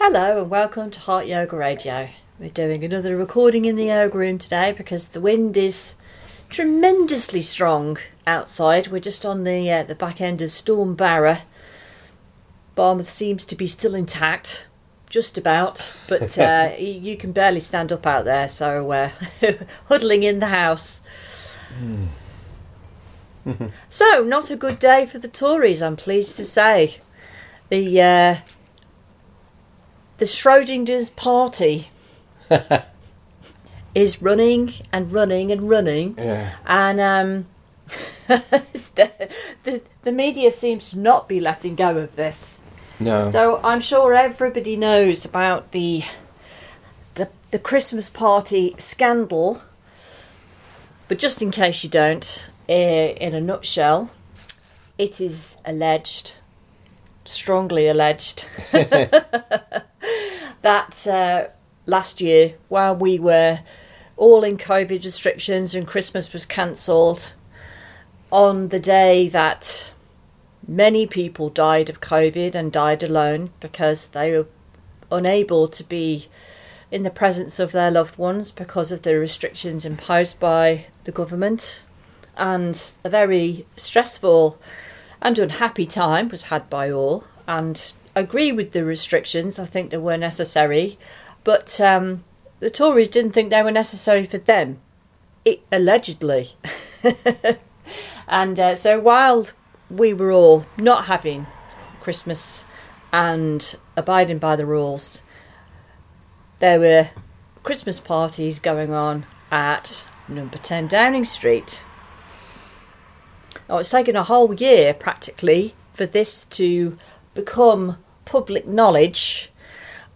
Hello and welcome to Heart Yoga Radio. We're doing another recording in the yoga room today because the wind is tremendously strong outside. We're just on the uh, the back end of Storm Barra. Barmouth seems to be still intact, just about, but uh, you, can barely stand up out there. So uh, huddling in the house. so not a good day for the Tories, I'm pleased to say. The uh, the Schrodinger's party is running and running and running, Yeah. and um, the, the media seems to not be letting go of this. No. So I'm sure everybody knows about the the the Christmas party scandal. But just in case you don't, in a nutshell, it is alleged, strongly alleged, that uh, last year, while we were all in COVID restrictions and Christmas was cancelled, on the day that many people died of COVID and died alone because they were unable to be in the presence of their loved ones because of the restrictions imposed by the government. And a very stressful and unhappy time was had by all. And agree with the restrictions, I think they were necessary. But um, the Tories didn't think they were necessary for them, it, allegedly. and uh, so while we were all not having Christmas and abiding by the rules, there were Christmas parties going on at number 10 Downing Street. Now, it's taken a whole year practically for this to become public knowledge.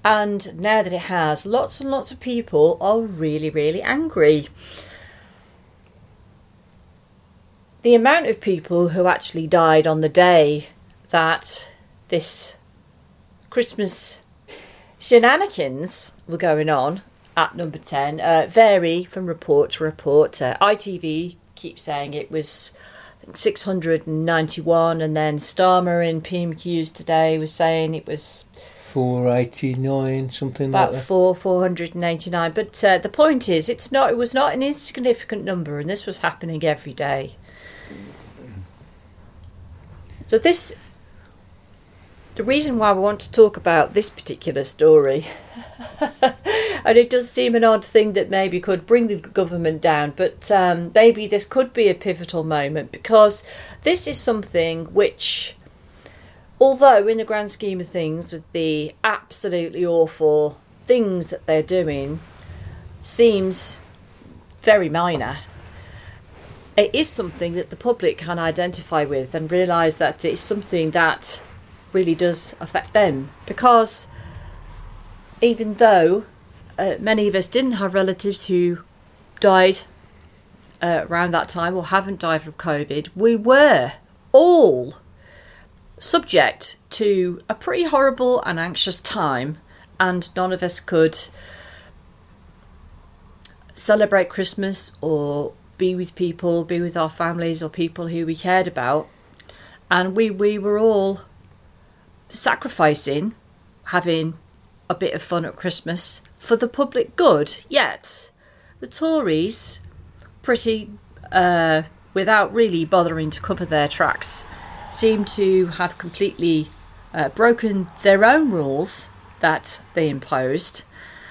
And now that it has, lots and lots of people are really, really angry. The amount of people who actually died on the day that this Christmas shenanigans were going on at number 10 uh, vary from report to report. Uh, ITV keeps saying it was 691, and then Starmer in PMQs today was saying it was 489, something about like that. four 489. But uh, the point is, it's not. It was not an insignificant number, and this was happening every day. So this, the reason why we want to talk about this particular story, and it does seem an odd thing that maybe could bring the government down, but um, maybe this could be a pivotal moment because this is something which, although in the grand scheme of things, with the absolutely awful things that they're doing, seems very minor it is something that the public can identify with and realise that it's something that really does affect them. Because even though uh, many of us didn't have relatives who died uh, around that time or haven't died from COVID, we were all subject to a pretty horrible and anxious time, and none of us could celebrate Christmas or be with people, be with our families or people who we cared about. And we, we were all sacrificing having a bit of fun at Christmas for the public good. Yet, the Tories, pretty, uh, without really bothering to cover their tracks, seem to have completely uh, broken their own rules that they imposed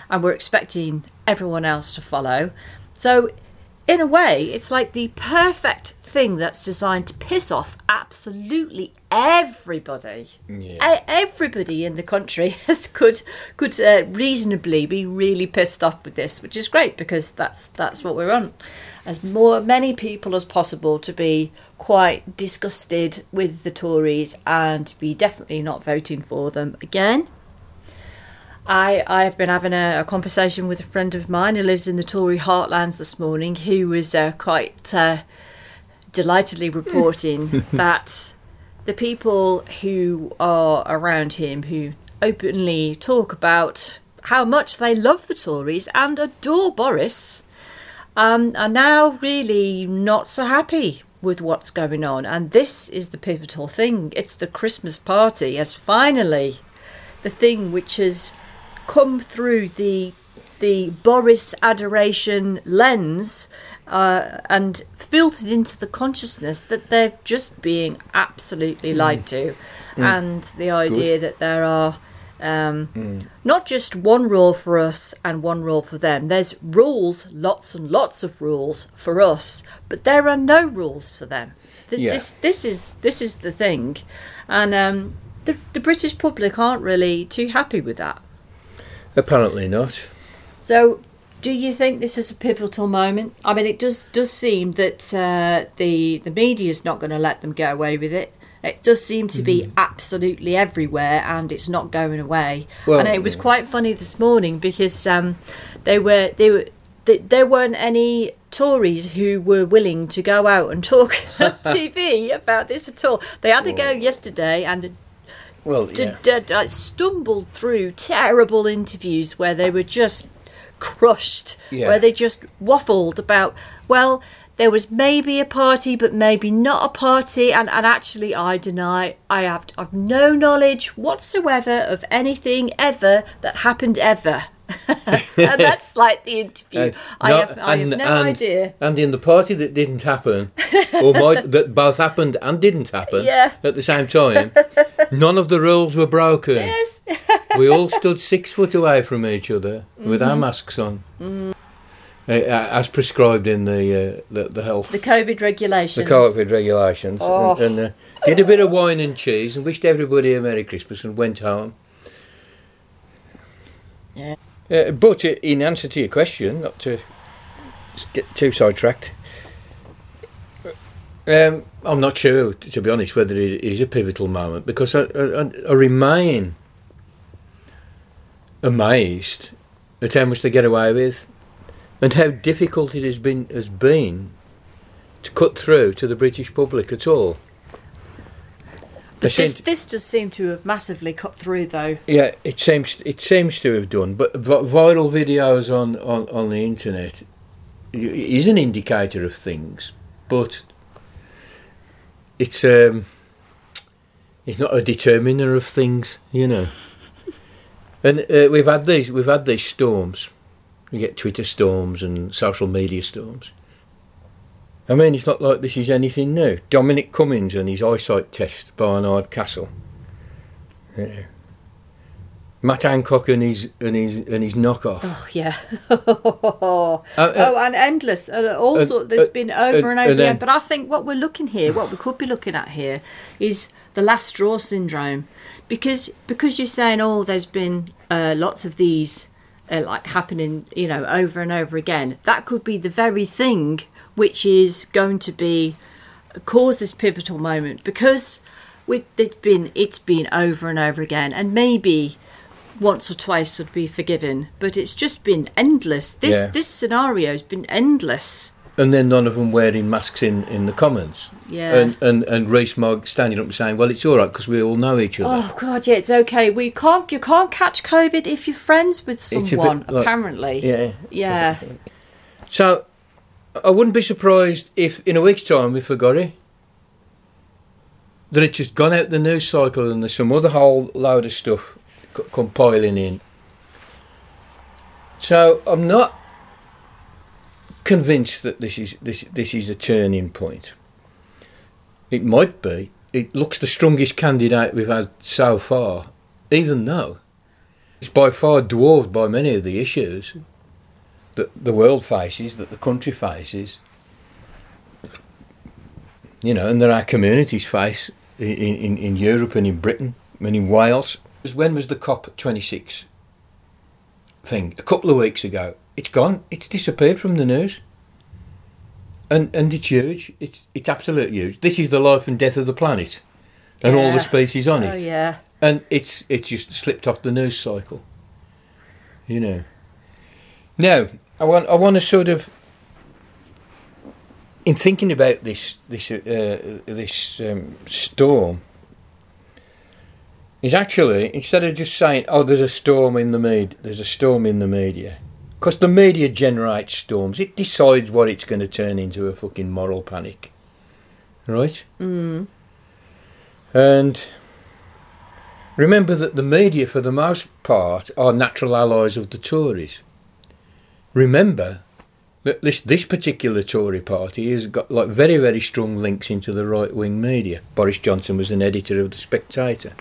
and were expecting everyone else to follow. So, in a way, it's like the perfect thing that's designed to piss off absolutely everybody. Yeah. Everybody in the country has, could could uh, reasonably be really pissed off with this, which is great because that's that's what we're on. As more many people as possible to be quite disgusted with the Tories and be definitely not voting for them again. I I have been having a, a conversation with a friend of mine who lives in the Tory heartlands this morning, who was uh, quite uh, delightedly reporting that the people who are around him who openly talk about how much they love the Tories and adore Boris um, are now really not so happy with what's going on. And this is the pivotal thing. It's the Christmas party as finally the thing which has come through the the Boris adoration lens uh, and filtered into the consciousness that they're just being absolutely lied to, and the idea that there are. Um, Not just one rule for us and one rule for them. There's rules, lots and lots of rules for us, but there are no rules for them. Th- Yeah. This this is this is the thing, and um, the the British public aren't really too happy with that. Apparently not. So, do you think this is a pivotal moment? I mean, it does does seem that uh, the the is not going to let them get away with it. It does seem to be absolutely everywhere, and it's not going away. Well- and it was quite funny this morning because um, they were they were th- there weren't any Tories who were willing to go out and talk on TV about this at all. They had to go yesterday and Well, yeah. d- d- stumbled through terrible interviews where they were just crushed, Yeah. where they just waffled about, well, there was maybe a party, but maybe not a party, and, and actually, I deny I have I've no knowledge whatsoever of anything ever that happened ever. and that's like the interview. And I have I have no and- idea. And in the party that didn't happen, or might, that both happened and didn't happen Yeah. at the same time, none of the rules were broken. Yes. We all stood six foot away from each other with Mm-hmm. our masks on, uh, as prescribed in the uh, the, the health the COVID regulations. the COVID regulations, Oh. and, and uh, did a bit of wine and cheese, and wished everybody a Merry Christmas, and went home. Yeah. Uh, but in answer to your question, not to get too sidetracked, um, I'm not sure, to be honest, whether it is a pivotal moment because I, I, I remain amazed at how much they get away with, and how difficult it has been has been to cut through to the British public at all. They But seem this, to- this does seem to have massively cut through, though. yeah, it seems it seems to have done, but vi- viral videos on, on, on the internet is an indicator of things, but it's um it's not a determiner of things, you know. And uh, we've had these we've had these storms. We get Twitter storms and social media storms. I mean, it's not like this is anything new. Dominic Cummings and his eyesight test, Barnard Castle. Yeah. Matt Hancock and his and his and his knockoff. Oh yeah. oh, Uh, uh, and endless. Uh, all uh, sort. There's uh, been over and over again. But I think what we're looking here, what we could be looking at here, is the last straw syndrome, because because you're saying, oh, there's been uh, lots of these. Uh, like happening, you know, over and over again. That could be the very thing which is going to be cause this pivotal moment because with it's been it's been over and over again, and maybe once or twice would be forgiven, but it's just been endless. This Yeah. this scenario's been endless. and then none of them wearing masks in, in the Commons. Yeah. And and and Rees Mogg standing up and saying, "Well, it's all right because we all know each other." Oh god, yeah, it's okay. We can't you can't catch COVID if you're friends with It's a bit someone. like- apparently, Yeah. yeah. So I wouldn't be surprised if in a week's time we forgot it. That it's just gone out the news cycle and there's some other whole load of stuff c- compiling in. So I'm not convinced that this is this this is a turning point. It might be. It looks the strongest candidate we've had so far, even though it's by far dwarfed by many of the issues that the world faces, that the country faces, you know, and that our communities face in, in, in Europe and in Britain and in Wales. When was the COP26 thing? A couple of weeks ago. It's gone. It's disappeared from the news. And and it's huge. It's it's absolutely huge. This is the life and death of the planet, and all the species on it. Oh yeah. and it's it's just slipped off the news cycle. You know. Now, I want I want to sort of, in thinking about this this uh, this um, storm, is actually instead of just saying, "Oh, there's a storm in the med, there's a storm in the media," because the media generates storms. It decides what it's going to turn into a fucking moral panic, right? Mm. And Remember that the media, for the most part, are natural allies of the Tories. Remember that this this particular Tory party has got like very very strong links into the right wing media. Boris Johnson was an editor of the Spectator.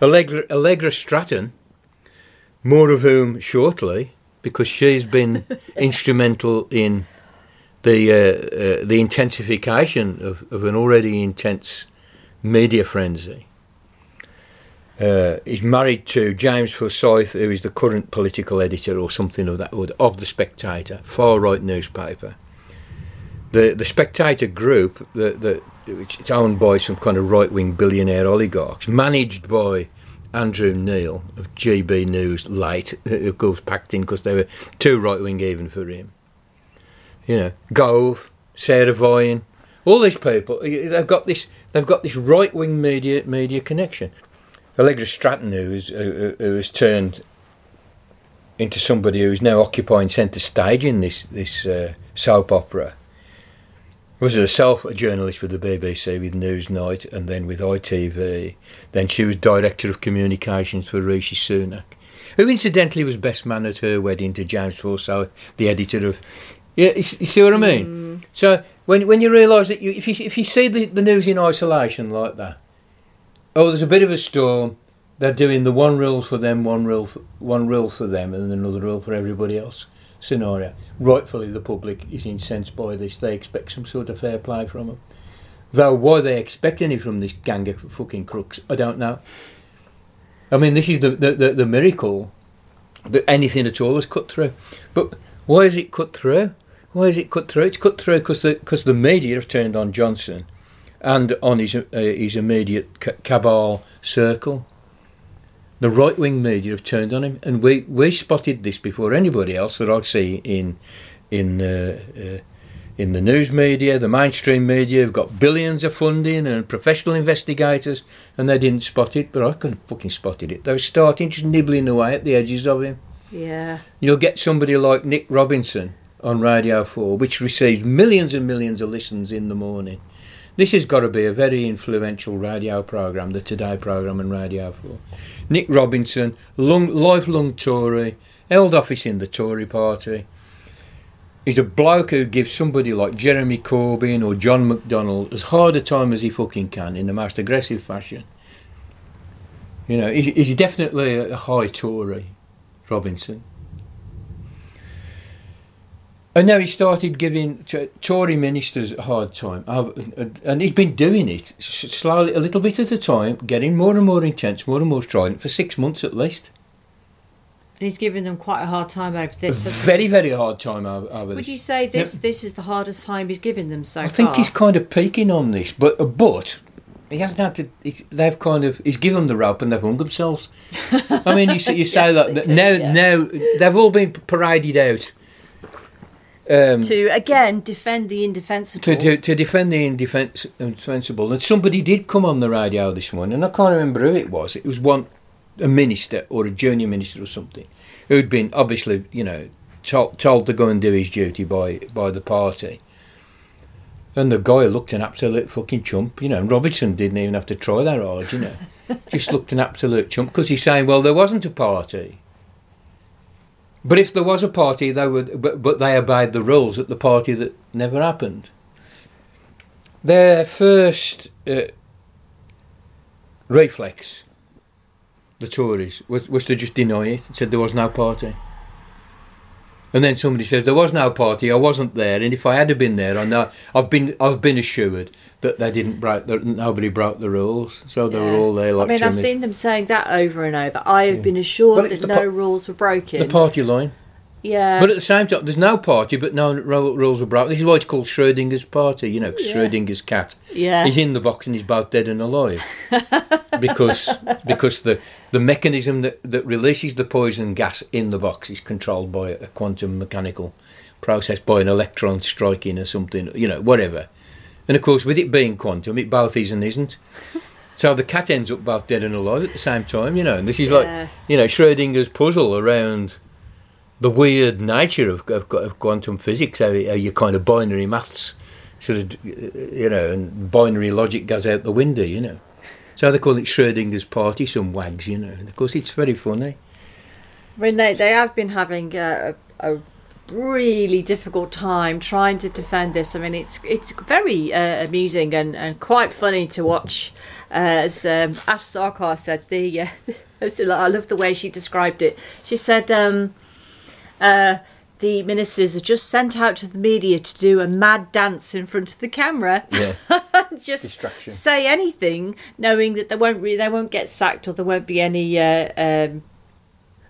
Allegra, Allegra Stratton, more of whom shortly, because she's been instrumental in the uh, uh, the intensification of, of an already intense media frenzy. Uh, is married to James Forsyth, who is the current political editor or something of that order of the Spectator, far right newspaper. The the Spectator group, the, the, which is owned by some kind of right wing billionaire oligarchs, managed by Andrew Neil of GB News late, of course packed in because they were too right wing even for him. You know, Gove, Sarah Vine, all these people, they've got this, they've got this right wing media media connection. Allegra Stratton, who, is, who, who has turned into somebody who's now occupying centre stage in this this uh, soap opera, was herself a journalist with the BBC with Newsnight and then with ITV. Then she was director of communications for Rishi Sunak, who incidentally was best man at her wedding to James Forsyth, the editor of. Yeah, you see what I mean. Mm. So when when you realise that you if you if you see the, the news in isolation like that, oh, there's a bit of a storm. They're doing the one rule for them, one rule, for, one rule for them, and then another rule for everybody else scenario. Rightfully, the public is incensed by this. They expect some sort of fair play from them. Though why they expect any from this gang of fucking crooks, I don't know. I mean, this is the the, the, the miracle that anything at all is cut through. But why is it cut through? Why is it cut through? It's cut through because the, cause the media have turned on Johnson and on his, uh, his immediate cabal circle. The right wing media have turned on him, and we, we spotted this before anybody else that I see in in uh, uh, in the news media, the mainstream media have got billions of funding and professional investigators, and they didn't spot it, but I couldn't fucking spotted it. They were starting just nibbling away at the edges of him. Yeah. You'll get somebody like Nick Robinson on Radio 4, which receives millions and millions of listens in the morning. This has got to be a very influential radio programme, the Today programme on Radio 4. Nick Robinson, long, lifelong Tory, held office in the Tory party. He's a bloke who gives somebody like Jeremy Corbyn or John McDonnell as hard a time as he fucking can in the most aggressive fashion. You know, he's, he's definitely a high Tory, Robinson. And now he started giving Tory ministers a hard time. Uh, and he's been doing it slowly, a little bit at a time, getting more and more intense, more and more strident for six months at least. And he's giving them quite a hard time over this. A very, very hard time over, over Would you say this this is the hardest time he's given them so far? I think he's kind of peaking on this, but uh, but he hasn't had to. they've kind of he's given them the rope and they've hung themselves. I mean, you, you say yes, that, now yeah. now they've all been paraded out um, to again defend the indefensible. To, to, to defend the indefensible. And somebody did come on the radio this morning, and I can't remember who it was. It was one, a minister or a junior minister or something, who'd been obviously, you know, told, told to go and do his duty by, by the party. And the guy looked an absolute fucking chump, you know. And Robertson didn't even have to try that hard, you know. Just looked an absolute chump because he's saying, well, there wasn't a party. But if there was a party, they would, but, but they obeyed the rules at the party that never happened. Their first uh, reflex, the Tories, was, was to just deny it and said there was no party. And then somebody says there was no party. I wasn't there, and if I had been there, I know I've been I've been assured that they didn't break that nobody broke the rules, so they yeah. were all there. Like I mean, I've seen them saying that over and over. I have yeah. been assured that no pa- rules were broken. The party line. Yeah. But at the same time, there's no party, but no rules were broken. This is why it's called Schrodinger's party. You know, oh, yeah. Schrodinger's cat. Yeah. He's in the box and he's both dead and alive because because the the mechanism that that releases the poison gas in the box is controlled by a quantum mechanical process by an electron striking or something. You know, whatever. And of course, with it being quantum, it both is and isn't. So the cat ends up both dead and alive at the same time. You know, and this is yeah. like you know Schrodinger's puzzle around the weird nature of, of, of quantum physics, how, how your kind of binary maths sort of, you know, and binary logic goes out the window, you know. So they call it Schrodinger's party, some wags, you know. And of course, it's very funny. I mean, they, they have been having a, a really difficult time trying to defend this. I mean, it's it's very uh, amusing and, and quite funny to watch. Uh, as um, Ash Sarkar said, the uh, I love the way she described it. She said. Um, uh, the ministers are just sent out to the media to do a mad dance in front of the camera. Yeah. just say anything, knowing that they won't re- they won't get sacked or there won't be any uh, um,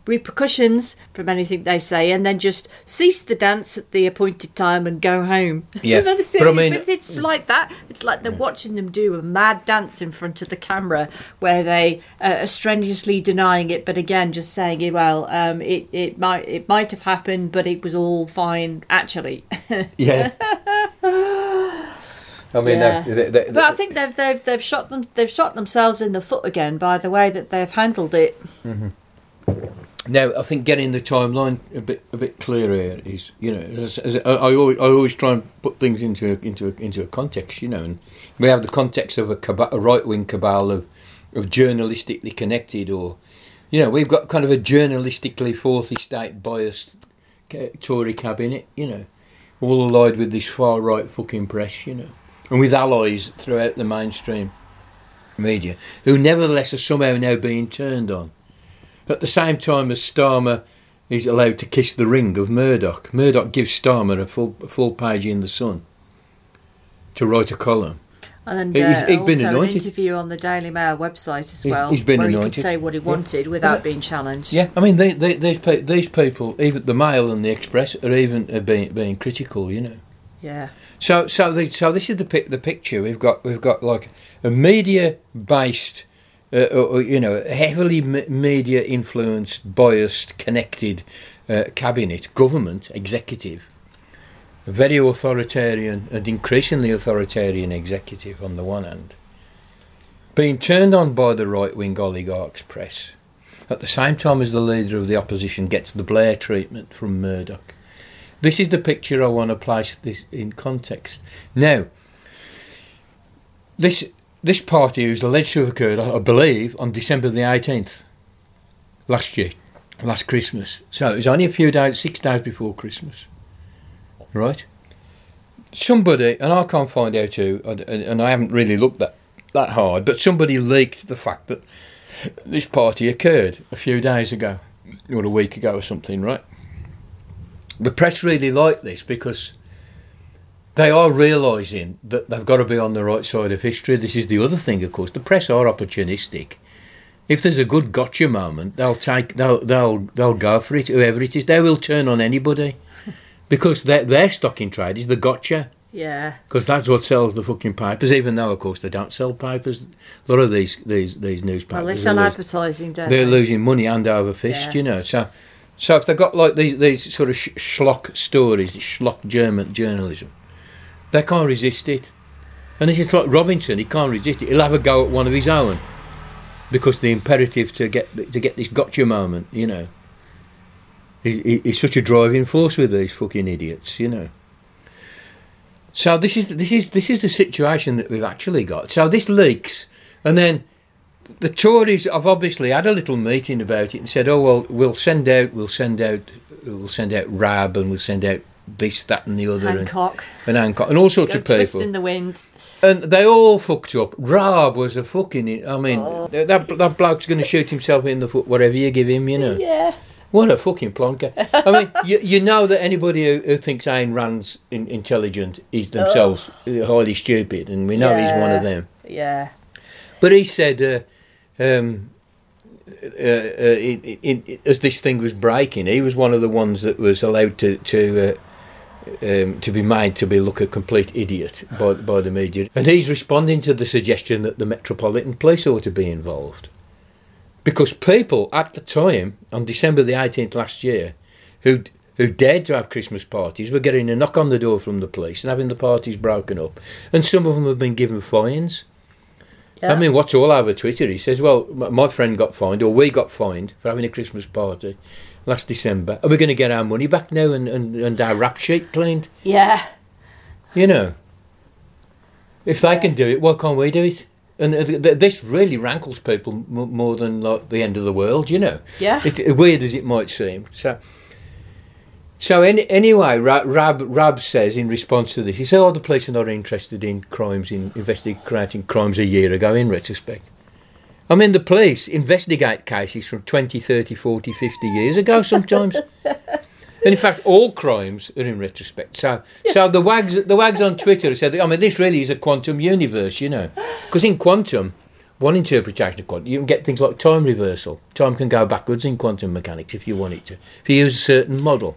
repercussions from anything they say, and then just cease the dance at the appointed time and go home. Yeah. But I mean- but it's like that. It's like they're watching them do a mad dance in front of the camera, where they uh, are strenuously denying it, but again just saying, it, "Well, um, it it might it might have happened, but it was all fine actually." Yeah. I mean, Yeah. they- they- they- But I think they've they've they've shot them they've shot themselves in the foot again by the way that they've handled it. Now, I think getting the timeline a bit a bit clearer is, you know, as, as I, I always I always try and put things into a, into a, into a context, you know, and we have the context of a, caba- a right wing cabal of of journalistically connected, or you know, we've got kind of a journalistically fourth estate biased Tory cabinet, you know, all allied with this far right fucking press, you know, and with allies throughout the mainstream media, who nevertheless are somehow now being turned on at the same time as Starmer is allowed to kiss the ring of Murdoch. Murdoch gives Starmer a full a full page in the Sun to write a column. And He's- uh, he's also been an interview on the Daily Mail website as He's- well, he's been where he could say what he wanted without being challenged. Yeah, I mean they, they, these pe- these people, even the Mail and the Express, are even uh, being being critical. You know. yeah, So so the, so this is the the picture we've got. We've got like a media based. Uh, or, or, you know, heavily media influenced, biased, connected uh, cabinet, government, executive, very authoritarian and increasingly authoritarian executive on the one hand, being turned on by the right wing oligarchs press, at the same time as the leader of the opposition gets the Blair treatment from Murdoch. This is the picture I want to place this in context. Now, this this party was alleged to have occurred, I believe, on December the eighteenth last year, last Christmas. So it was only a few days, six days before Christmas, right? Somebody, and I can't find out who, and I haven't really looked that that hard, but somebody leaked the fact that this party occurred a few days ago, or a week ago, or something, right? The press really liked this because they are realising that they've got to be on the right side of history. This is the other thing, of course. The press are opportunistic. If there's a good gotcha moment, they'll take, they'll, they'll, they'll go for it. Whoever it is, they will turn on anybody because their their stock in trade is the gotcha. yeah, Because that's what sells the fucking papers. Even though, of course, they don't sell papers. A lot of these these these newspapers. well, they are sell losing- advertising, don't they're they? losing money hand over fist, Yeah. you know. So, so if they've got like these these sort of sh- schlock stories, schlock German journalism, they can't resist it. And this is like Robinson, he can't resist it. He'll have a go at one of his own because the imperative to get to get this gotcha moment, you know, is such a driving force with these fucking idiots, you know. So this is this is this is the situation that we've actually got. So this leaks, and then the Tories have obviously had a little meeting about it and said, "Oh well, we'll send out, we'll send out, we'll send out Raab and we'll send out this, that, and the other, Hancock, and, and Hancock, and all sorts go of people." in the wind. And they all fucked up. Raab was a fucking. I mean, that that bloke's going to shoot himself in the foot, whatever you give him, you know. Yeah, What a fucking plonker. I mean, you, you know that anybody who, who thinks Ayn Rand's in, intelligent is themselves highly stupid, and we know he's one of them. yeah, But he said, uh, um, uh, uh, it, it, it, as this thing was breaking, he was one of the ones that was allowed to to uh, um, to be made to be look a complete idiot by by the media, and he's responding to the suggestion that the Metropolitan Police ought to be involved, because people at the time on December the eighteenth last year, who who dared to have Christmas parties were getting a knock on the door from the police and having the parties broken up, and some of them have been given fines. yeah. I mean, what's all over Twitter? He says, "Well, my friend got fined, or we got fined for having a Christmas party last December. Are we going to get our money back now and, and, and our rap sheet cleaned? yeah. You know, if they can do it, why can't we do it? And th- th- this really rankles people m- more than like the end of the world, you know. Yeah. It's weird as it might seem. So, so any, anyway, Ra- Raab Raab says in response to this, he said, "Oh, the police are not interested in crimes, in investigating crimes a year ago." In retrospect, I mean, the police investigate cases from 20, 30, 40, 50 years ago sometimes. And in fact, all crimes are in retrospect. So, so the wags, the wags on Twitter said, "I mean, this really is a quantum universe, you know, because in quantum, one interpretation of quantum, you can get things like time reversal. Time can go backwards in quantum mechanics if you want it to, if you use a certain model.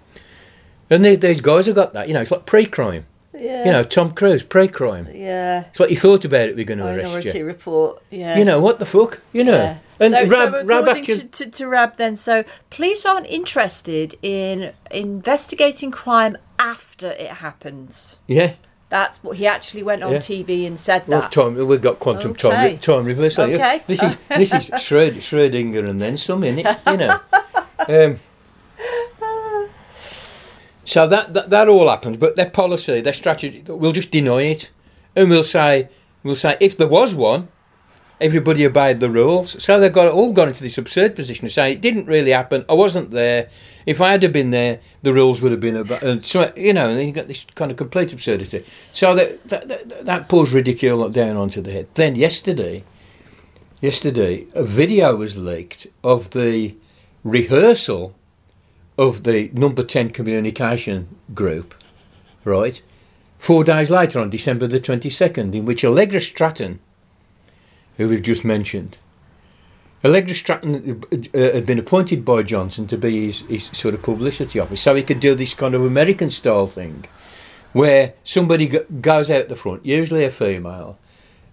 And these guys have got that, you know. It's like pre-crime, Yeah. you know. Tom Cruise, pre-crime. Yeah. It's what you thought about it, we're going to arrest Minority you. Report. Yeah. You know what the fuck, you know. Yeah. And so, Raab, so Raab actually, to, to, to Raab, then, so police aren't interested in investigating crime after it happens. yeah. That's what he actually went on Yeah. TV and said Well, that. time we've got quantum time Okay. re- time reversal. Okay. This is this is Schrödinger and then some in it, you know. Um, so that, that that all happens, but their policy, their strategy, we'll just deny it, and we'll say we'll say if there was one, everybody obeyed the rules. So they've got all got into this absurd position of saying it didn't really happen. I wasn't there. If I had been there, the rules would have been about. And so you know, and then you got this kind of complete absurdity. So that that, that, that pours ridicule down onto the head. Then yesterday, yesterday, a video was leaked of the rehearsal of the number ten communication group, right? Four days later, on December the twenty second, in which Allegra Stratton who we've just mentioned. Allegra Stratton uh, had been appointed by Johnson to be his, his sort of publicity office, so he could do this kind of American style thing, where somebody goes out the front, usually a female,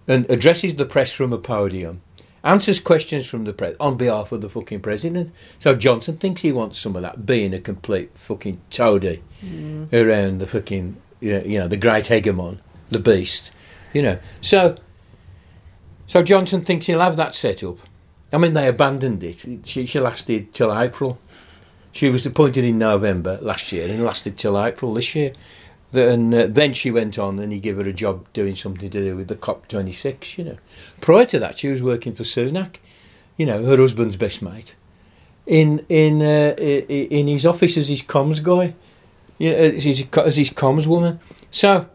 and addresses the press from a podium, answers questions from the press on behalf of the fucking president. So Johnson thinks he wants some of that, being a complete fucking toady mm. around the fucking, you know, you know, the great hegemon, the beast, you know. So so Johnson thinks he'll have that set up. I mean, they abandoned it. She, she lasted till April. She was appointed in November last year and lasted till April this year. Then, uh, then she went on and he gave her a job doing something to do with the COP26, you know. Prior to that, she was working for Sunak, you know, her husband's best mate, in in uh, in his office as his comms guy, you know, as his, as his comms woman. So,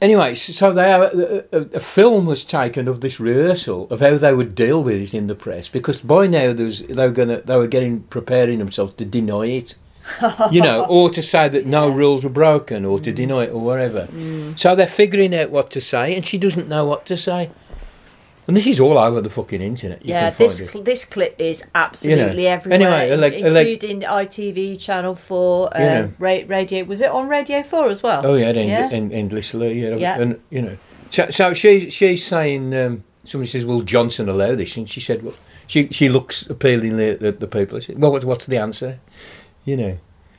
Anyway, so they are, a, a, a film was taken of this rehearsal of how they would deal with it in the press because by now was, they were gonna they were getting preparing themselves to deny it, you know, or to say that no rules were broken, or to deny it, or whatever. So they're figuring out what to say, and she doesn't know what to say. And this is all over the fucking internet. You yeah, this cl- this clip is absolutely everywhere, anyway, like- in- like- including ITV Channel Four, uh, You know. ra- Radio. Was it on Radio Four as well? Oh yeah, end, Yeah. End, endlessly. Yeah, Yeah. and you know, so, so she she's saying. Um, somebody says, "Will Johnson allow this?" And she said, "Well, she she looks appealingly at the, the people." Said, "Well, what, what's the answer?" You know,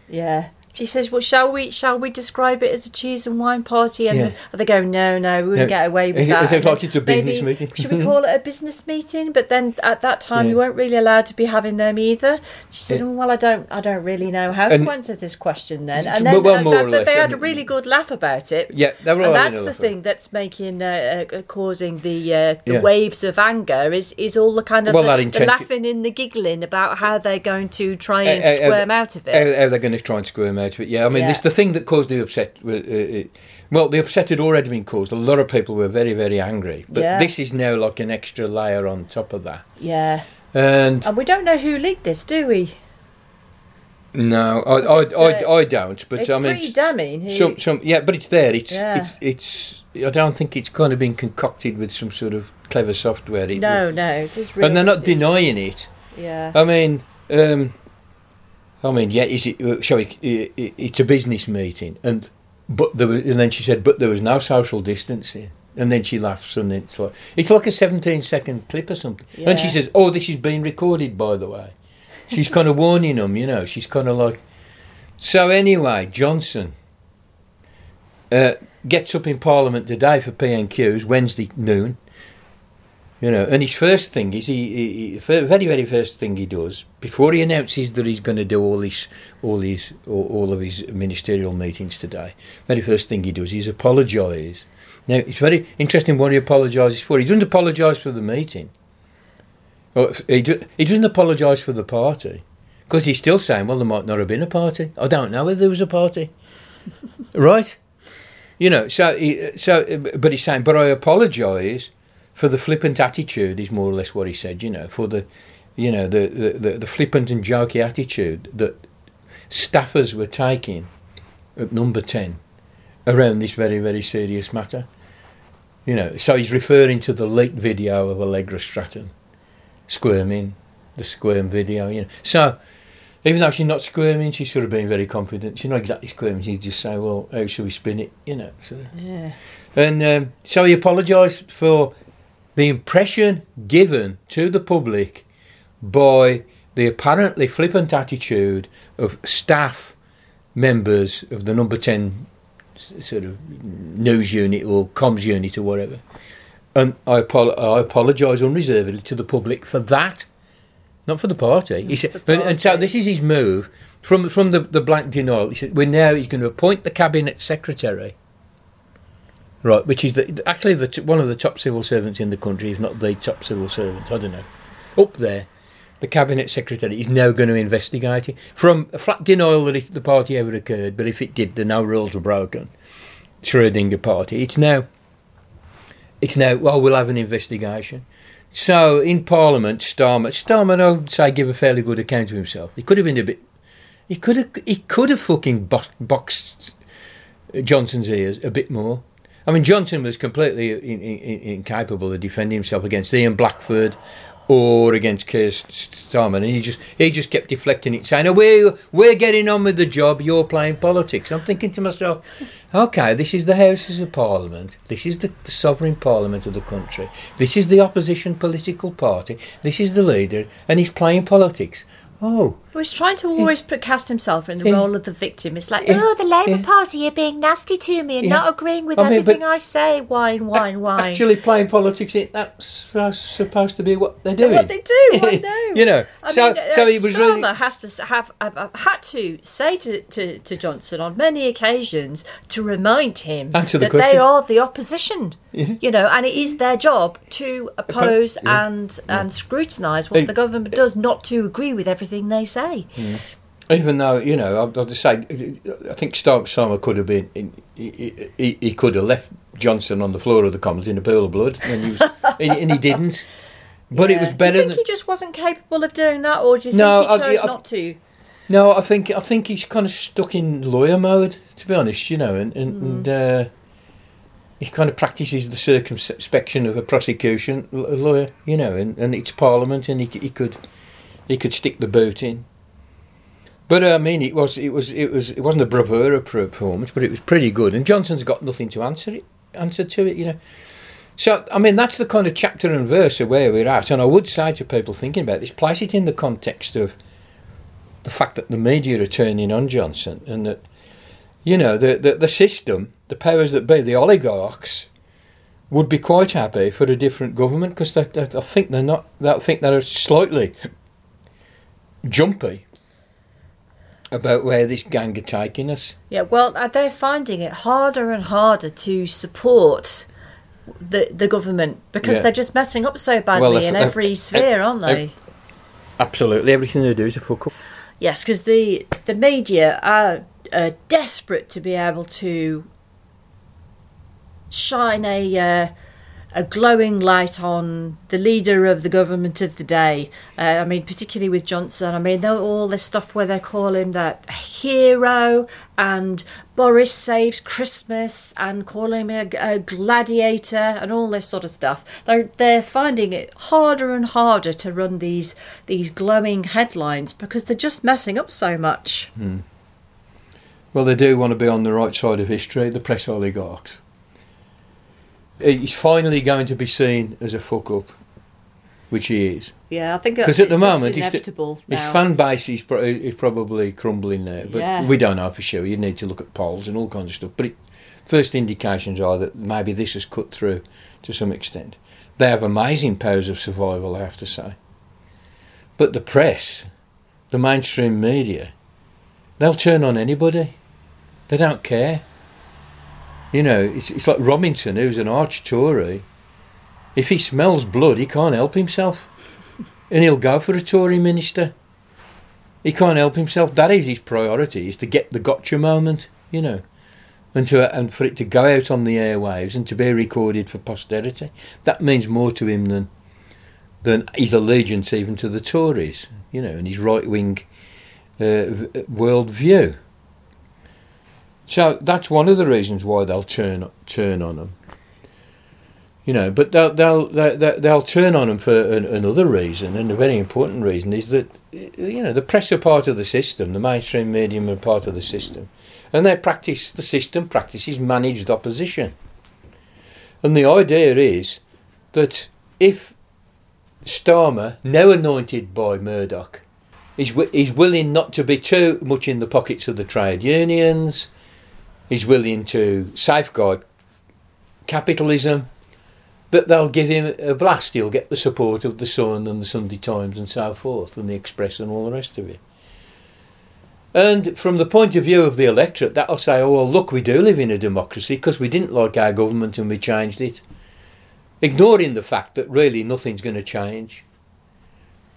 Yeah. She says, "Well, shall we shall we describe it as a cheese and wine party?" And Yeah. they go, "No, no, we wouldn't No. get away with Is that." is it like it's a business maybe- meeting? Should we call it a business meeting? But then at that time, Yeah. you weren't really allowed to be having them either. She said, Yeah. "Oh, "Well, I don't, I don't really know how And- to answer this question." Then, and then well, more that- or but less, they had a really good laugh about it. yeah, they were And that's the it. thing that's making uh, uh, causing the uh, the waves of anger is is all the kind of Well, the, the laughing and the giggling about how they're going to try and Uh, uh, uh, squirm out of it. How, how they're going to try and squirm out of it? Yeah, I mean, Yeah. this the thing that caused the upset. Uh, uh, well, the upset had already been caused. A lot of people were very, very angry, but Yeah. this is now like an extra layer on top of that. yeah. And And we don't know who leaked this, do we? no, I, Because I, I, uh, I don't. But I mean, pretty damning. Who, some, some, yeah, but it's there. It's, Yeah. it's, it's. I don't think it's kind of been concocted with some sort of clever software. It- no, no, it is real. and they're not denying it. Yeah. I mean, um, I mean, yeah, is it? uh, Shall we? It's a business meeting, and but there was, and then she said, but there was no social distancing, and then she laughs, and it's like it's like a seventeen second clip or something, and she says, oh, this is being recorded, by the way. She's kind of warning them, you know. She's kind of like. So anyway, Johnson uh, gets up in Parliament today for PMQs Wednesday noon. You know, and his first thing is he, he, he very very first thing he does before he announces that he's going to do all his all his all, of his ministerial meetings today. Very first thing he does is apologise Now, it's very interesting what he apologises for. He doesn't apologise for the meeting. He, do, he doesn't apologise for the party. Because he's still saying, well, there might not have been a party. I don't know whether there was a party. right? You know, so, he, so, but he's saying, but I apologise for the flippant attitude, is more or less what he said, you know, for the, you know, the, the, the, the flippant and jokey attitude that staffers were taking at number 10 around this very, very serious matter. You know, so he's referring to the late video of Allegra Stratton squirming, the squirm video, you know. So, even though she's not squirming, she's sort of being very confident. She's not exactly squirming, she's just saying, well, how should we spin it, you know. Sort of. Yeah. And um, so he apologised for the impression given to the public by the apparently flippant attitude of staff members of the number 10 sort of news unit or comms unit or whatever. And I, apo- I apologise unreservedly to the public for that, not for the party. He said, and, and so this is his move from from the, the black denial. He said, "We're now he's going to appoint the cabinet secretary, right? Which is the, actually the, one of the top civil servants in the country, if not the top civil servant. I don't know. Up there, the cabinet secretary is now going to investigate it from a flat denial that it, the party ever occurred. But if it did, the no rules were broken. Schrödinger party. It's now. It's now. Well, we'll have an investigation. So in Parliament, Starmer, Starmer, I would say, give a fairly good account of himself. He could have been a bit. He could have. He could have fucking boxed Johnson's ears a bit more. I mean, Johnson was completely in, in, incapable of defending himself against Ian Blackford or against Keir Starmer, and he just he just kept deflecting it, saying, "Oh, we're we're getting on with the job. You're playing politics." I'm thinking to myself, "Okay, this is the Houses of Parliament. This is the, the sovereign Parliament of the country. This is the opposition political party. This is the leader, and he's playing politics." Oh, He was trying to always put, cast himself in the Yeah. role of the victim. It's like, Yeah. oh, the Labour Yeah. Party are being nasty to me and not agreeing with I mean, everything I say. Whine, whine, whine. actually playing politics, it that's supposed to be what they're doing. what they do, I know. you know, I so mean, so he was Starmer really. has to have, have, have had to say to, to, to Johnson on many occasions to remind him Answer that question. they are the opposition. You know, and it is their job to oppose and and scrutinise what Hey, the government does, not to agree with everything they say. Even though you know, I'll, I'll just say, I think Starmer Starmer could have been. In, he, he, he could have left Johnson on the floor of the Commons in a pool of blood, and he, was, and, he didn't. But it was better Do you think than. he just wasn't capable of doing that, or do you think No, he chose I- not to? No, I think I think he's kind of stuck in lawyer mode, to be honest. You know, and and, and uh, he kind of practices the circumspection of a prosecution lawyer. You know, and, and it's Parliament, and he, he could he could stick the boot in. But I mean, it was it was it was it wasn't a bravura performance, but it was pretty good. And Johnson's got nothing to answer it answer to it. You know. So, I mean, that's the kind of chapter and verse of where we're at. And I would say to people thinking about this, place it in the context of the fact that the media are turning on Johnson and that, you know, the, the, the system, the powers that be, the oligarchs, would be quite happy for a different government because they, they, I think they're not, I think they're slightly jumpy about where this gang are taking us. Yeah, well, uh, they're finding it harder and harder to support the the government because Yeah. they're just messing up so badly Well, if- in every if- sphere, aren't they? if- Absolutely, everything they do is a fuck up. yes, because the the media are uh, desperate to be able to shine a uh, a glowing light on the leader of the government of the day. Uh, I mean, particularly with Johnson. I mean, all this stuff where they call him that hero, and Boris saves Christmas, and call him a, a gladiator, and all this sort of stuff. They're they're finding it harder and harder to run these these glowing headlines because they're just messing up so much. Well, they do want to be on the right side of history, the press oligarchs. Uh, he's finally going to be seen as a fuck up, which he is. Yeah, I think Because at the it's moment, inevitable His fan base is, pro- is probably crumbling now, but Yeah. we don't know for sure. You need to look at polls and all kinds of stuff. But it, first indications are that maybe this has cut through to some extent. They have amazing powers of survival, I have to say. But the press, the mainstream media, they'll turn on anybody. They don't care. You know, it's, it's like Robinson, who's an arch Tory. If he smells blood, he can't help himself. And he'll go for a Tory minister. He can't help himself. That is his priority, is to get the gotcha moment, you know. And to and for it to go out on the airwaves and to be recorded for posterity. That means more to him than than his allegiance even to the Tories, you know, and his right wing uh, world view. So that's one of the reasons why they'll turn turn on them. You know, but they'll they'll they'll, they'll turn on them for an, another reason, and a very important reason is that you know the press are part of the system, the mainstream medium are part of the system, and they practice the system practices managed opposition. And the idea is that if Starmer, now anointed by Murdoch, is is willing not to be too much in the pockets of the trade unions. He's willing to safeguard capitalism. That they'll give him a blast. He'll get the support of the Sun and the Sunday Times and so forth, and the Express and all the rest of it. And from the point of view of the electorate, that'll say, oh, well, look, we do live in a democracy because we didn't like our government and we changed it ignoring the fact that really nothing's going to change.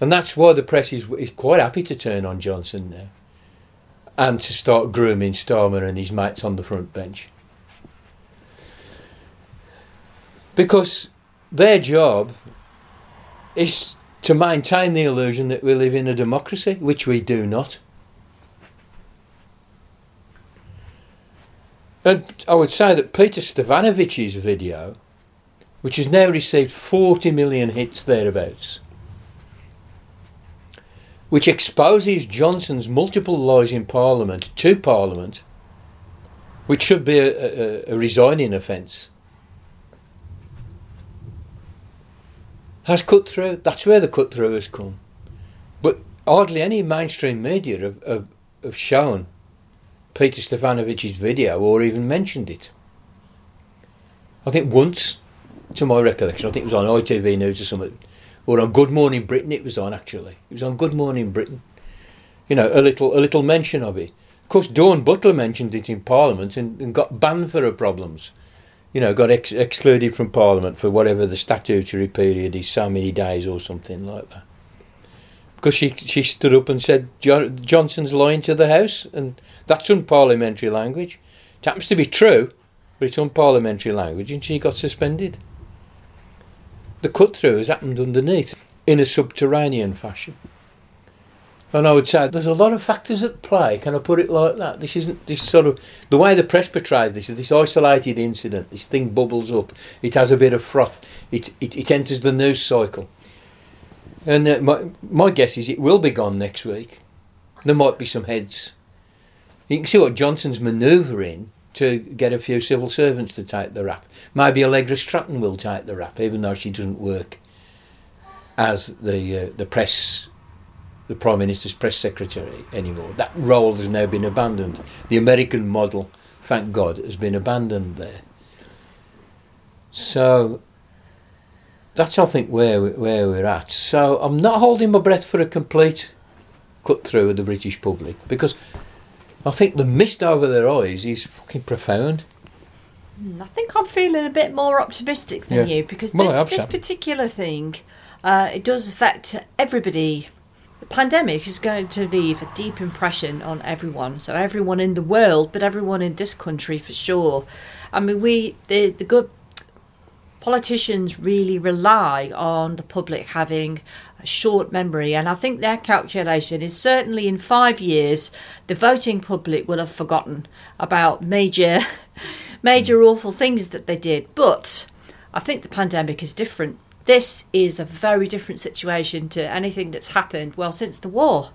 And that's why the press is, is quite happy to turn on Johnson now and to start grooming Starmer and his mates on the front bench. Because their job is to maintain the illusion that we live in a democracy, which we do not. And I would say that Peter Stefanovic's video which has now received 40 million hits thereabouts, which exposes Johnson's multiple lies in Parliament to Parliament, which should be a, a, a resigning offence. Has cut through. That's where the cut through has come. But hardly any mainstream media have, have, have shown Peter Stefanovic's video or even mentioned it. I think once to my recollection. I think it was on ITV News or something, or on Good Morning Britain. It was on actually. It was on Good Morning Britain. You know, a little a little mention of it. Of course, Dawn Butler mentioned it in Parliament and, and got banned for her problems. You know, got ex- excluded from Parliament for whatever the statutory period is, so many days or something like that. Because she she stood up and said Johnson's lying to the House, and that's unparliamentary language. It happens to be true, but it's unparliamentary language, and she got suspended the cut through has happened underneath in a subterranean fashion. And I would say there's a lot of factors at play. Can I put it like that? This isn't this sort of the way the press portrays this. Is this isolated incident. This thing bubbles up. It has a bit of froth. It it, it enters the news cycle. And uh, my my guess is it will be gone next week. There might be some heads. You can see what Johnson's manoeuvring to get a few civil servants to take the rap. Maybe Allegra Stratton will take the rap, even though she doesn't work as the uh, the press, the Prime Minister's press secretary anymore. That role has now been abandoned. The American model, thank God, has been abandoned there. So that's I think where where we're at. So I'm not holding my breath for a complete cut through of the British public because I think the mist over their eyes is fucking profound. Hmm, I think I'm feeling a bit more optimistic than yeah. you because this, well, this particular thing, uh, it does affect everybody. The pandemic is going to leave a deep impression on everyone. So everyone in the world, but everyone in this country for sure. I mean, we the the good politicians really rely on the public having short memory, and I think their calculation is certainly in five years, the voting public will have forgotten about major, major awful things that they did. But I think the pandemic is different. This is a very different situation to anything that's happened, well, since the war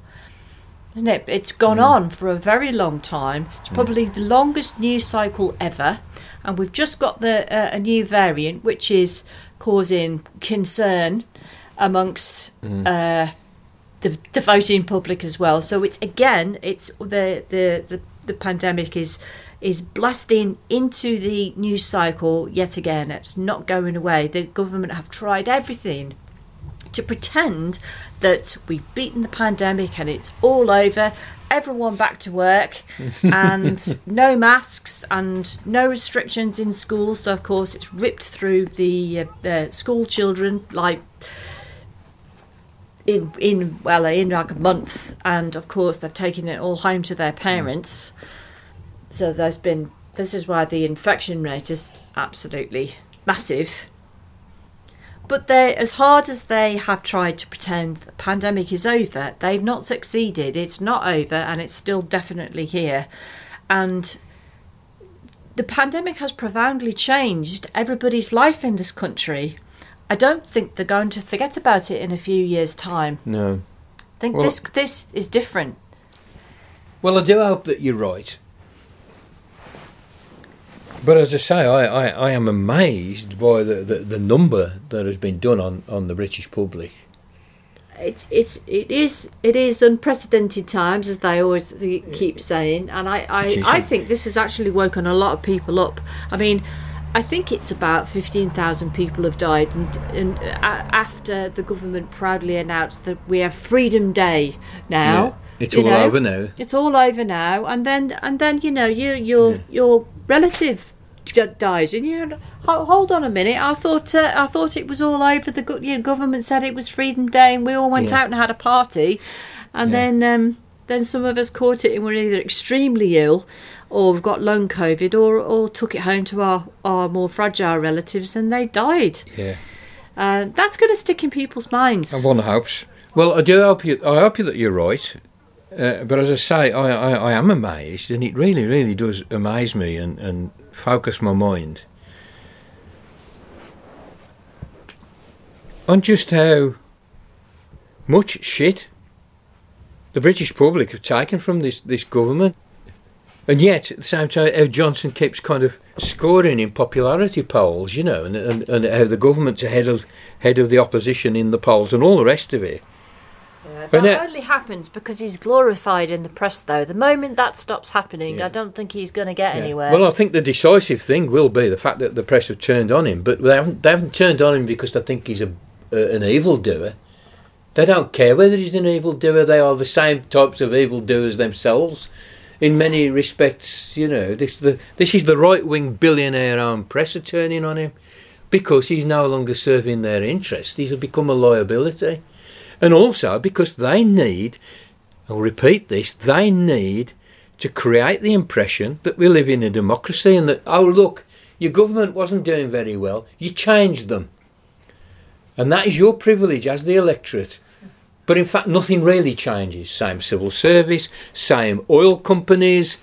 isn't it? It's gone mm. on for a very long time. It's mm. probably mm. the longest news cycle ever and we've just got the uh, a new variant which is causing concern amongst mm. uh, the, the voting public as well. So it's again, it's the the the, the pandemic is is blasting into the news cycle yet again. It's not going away. The government have tried everything to pretend that we've beaten the pandemic and it's all over. everyone back to work and no masks and no restrictions in school. So of course it's ripped through the uh, the school children like in in well in like a month, and of course they've taken it all home to their mm. parents. So there's been this is why the infection rate is absolutely massive. But they, as hard as they have tried to pretend the pandemic is over, they've not succeeded. It's not over, and it's still definitely here. And the pandemic has profoundly changed everybody's life in this country. I don't think they're going to forget about it in a few years' time. No. I think Well- this this is different. Well, I do hope that you're right. But as I say, I, I, I am amazed by the, the, the number that has been done on, on the British public. It's it's it is it is unprecedented times as they always keep saying, and I I, I think this has actually woken a lot of people up. I mean. I think it's about 15,000 people have died, and, and uh, after the government proudly announced that we have Freedom Day now, Yeah. It's all know, over now. It's all over now, and then and then you know you your your relative dies, and you "Ho- hold on a minute. I thought uh, I thought it was all over. The you know, government said it was Freedom Day, and we all went Yeah. out and had a party, and Yeah. then um, then some of us caught it and were either extremely ill. Or we've got long COVID, or, or took it home to our, our more fragile relatives and they died. Yeah. Uh, that's going to stick in people's minds. And one hopes. Well, I do hope you. I hope you that you're right. Uh, but as I say, I, I, I am amazed, and it really, really does amaze me and, and focus my mind on just how much shit the British public have taken from this, this government. And yet, at the same time, how Johnson keeps kind of scoring in popularity polls, you know, and, and, and how the government's ahead of head of the opposition in the polls and all the rest of it. Yeah, that no- only happens because he's glorified in the press, though. The moment that stops happening, Yeah. I don't think he's going to get Yeah. anywhere. Well, I think the decisive thing will be the fact that the press have turned on him, but they haven't, they haven't turned on him because they think he's a, uh, an evildoer. They don't care whether he's an evildoer. They are the same types of evildoers themselves. In many respects, you know, this the this is the right wing billionaire owned press are turning on him because he's no longer serving their interests. He's become a liability, and also because they need. I'll repeat this: they need to create the impression that we live in a democracy and that oh look, your government wasn't doing very well. You changed them, and that is your privilege as the electorate. But in fact, nothing really changes. Same civil service, same oil companies,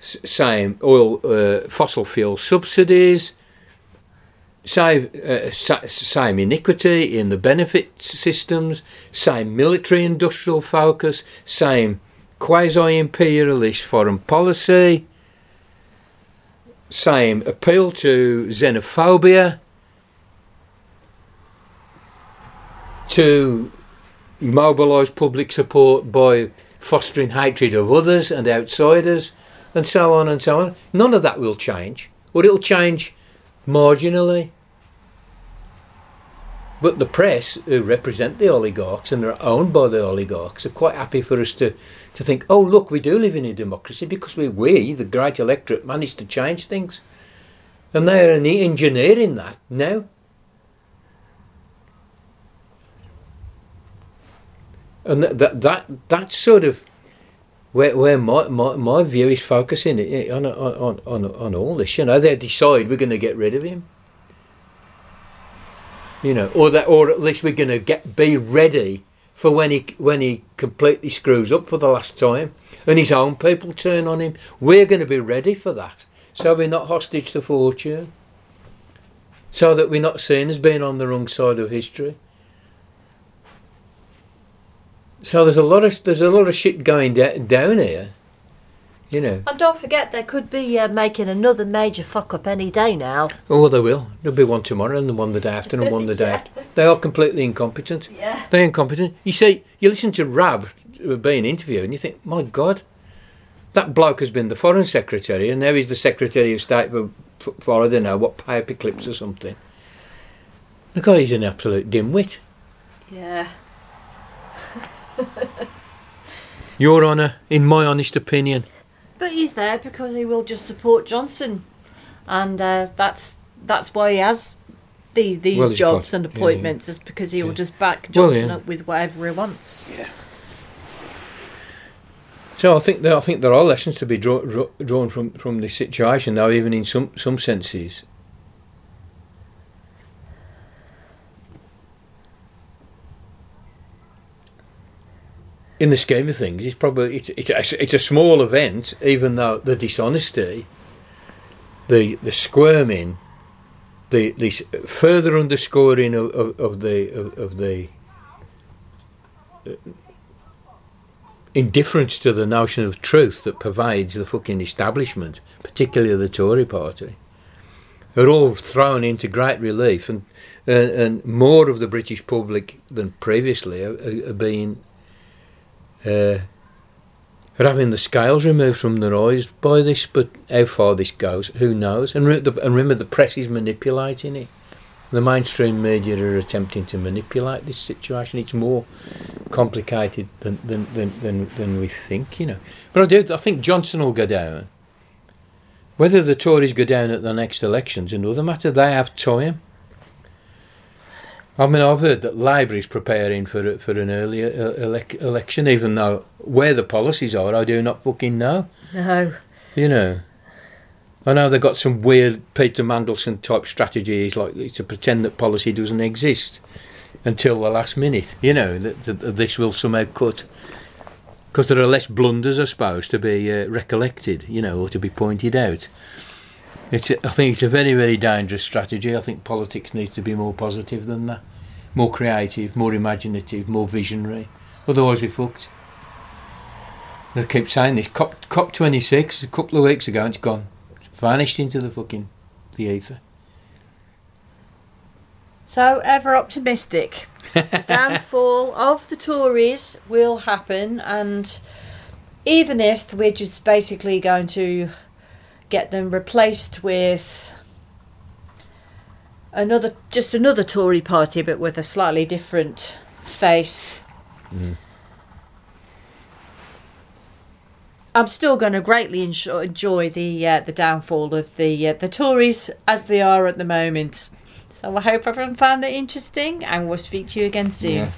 same oil uh, fossil fuel subsidies, same uh, same iniquity in the benefit systems, same military industrial focus, same quasi imperialist foreign policy, same appeal to xenophobia, to mobilise public support by fostering hatred of others and outsiders, and so on and so on. None of that will change, or it'll change marginally. But the press, who represent the oligarchs and are owned by the oligarchs, are quite happy for us to, to think, oh, look, we do live in a democracy because we, we, the great electorate, managed to change things. And they are en- engineering that now. And that, that, that that's sort of where, where my, my, my view is focusing on, on, on, on all this. You know, they decide we're going to get rid of him you know, or that, or at least we're going to get be ready for when he when he completely screws up for the last time, and his own people turn on him. We're going to be ready for that, so we're not hostage to fortune, so that we're not seen as being on the wrong side of history. So there's a lot of there's a lot of shit going da- down here, you know. and don't forget, they could be uh, making another major fuck up any day now. Oh, they will. There'll be one tomorrow, and then one the day after, and one the day Yeah. after. They are completely incompetent. Yeah. They're incompetent. You see, you listen to Raab uh, being interviewed, and you think, my God, that bloke has been the foreign secretary, and now he's the secretary of state for, for, for I don't know what paper clips or something. The guy's an absolute dimwit. Yeah. Your Honour, in my honest opinion. But he's there because he will just support Johnson, and uh, that's that's why he has these these Well, jobs got- and yeah, yeah. appointments, is because he will Yeah. just back Well, Johnson yeah. up with whatever he wants. Yeah. So I think there, I think there are lessons to be draw, draw, drawn from, from this situation, though, even in some some senses. In the scheme of things, it's probably it's it's a, it's a small event, even though the dishonesty, the the squirming, the the further underscoring of, of, of the of, of the uh, indifference to the notion of truth that pervades the fucking establishment, particularly the Tory party, are all thrown into great relief, and and, and more of the British public than previously are, are, are being uh, are having the scales removed from their eyes by this. But how far this goes, who knows? And, the, and remember, the press is manipulating it. The mainstream media are attempting to manipulate this situation. It's more complicated than than, than, than, than we think, you know. But I do. I think Johnson will go down. Whether the Tories go down at the next elections, another matter. They have time. I mean, I've heard that Labour is preparing for for an earlier uh, elec election, even though where the policies are, I do not fucking know. No, You know, I know they've got some weird Peter Mandelson type strategies, like to pretend that policy doesn't exist until the last minute. You know that, that, that this will somehow cut because there are less blunders, I suppose, to be uh, recollected. You know, or to be pointed out. It's a, I think it's a very very dangerous strategy. I think politics needs to be more positive than that, more creative, more imaginative, more visionary. Otherwise, we're fucked. I keep saying this. COP, COP 26, a couple of weeks ago, and it's gone. It's vanished into the fucking the ether. so ever optimistic. the downfall of the Tories will happen, and even if we're just basically going to get them replaced with another, just another Tory party, but with a slightly different face. I'm still going to greatly enjoy, enjoy the uh, the downfall of the uh, the Tories as they are at the moment. So I hope everyone found it interesting, and we'll speak to you again soon. Yeah.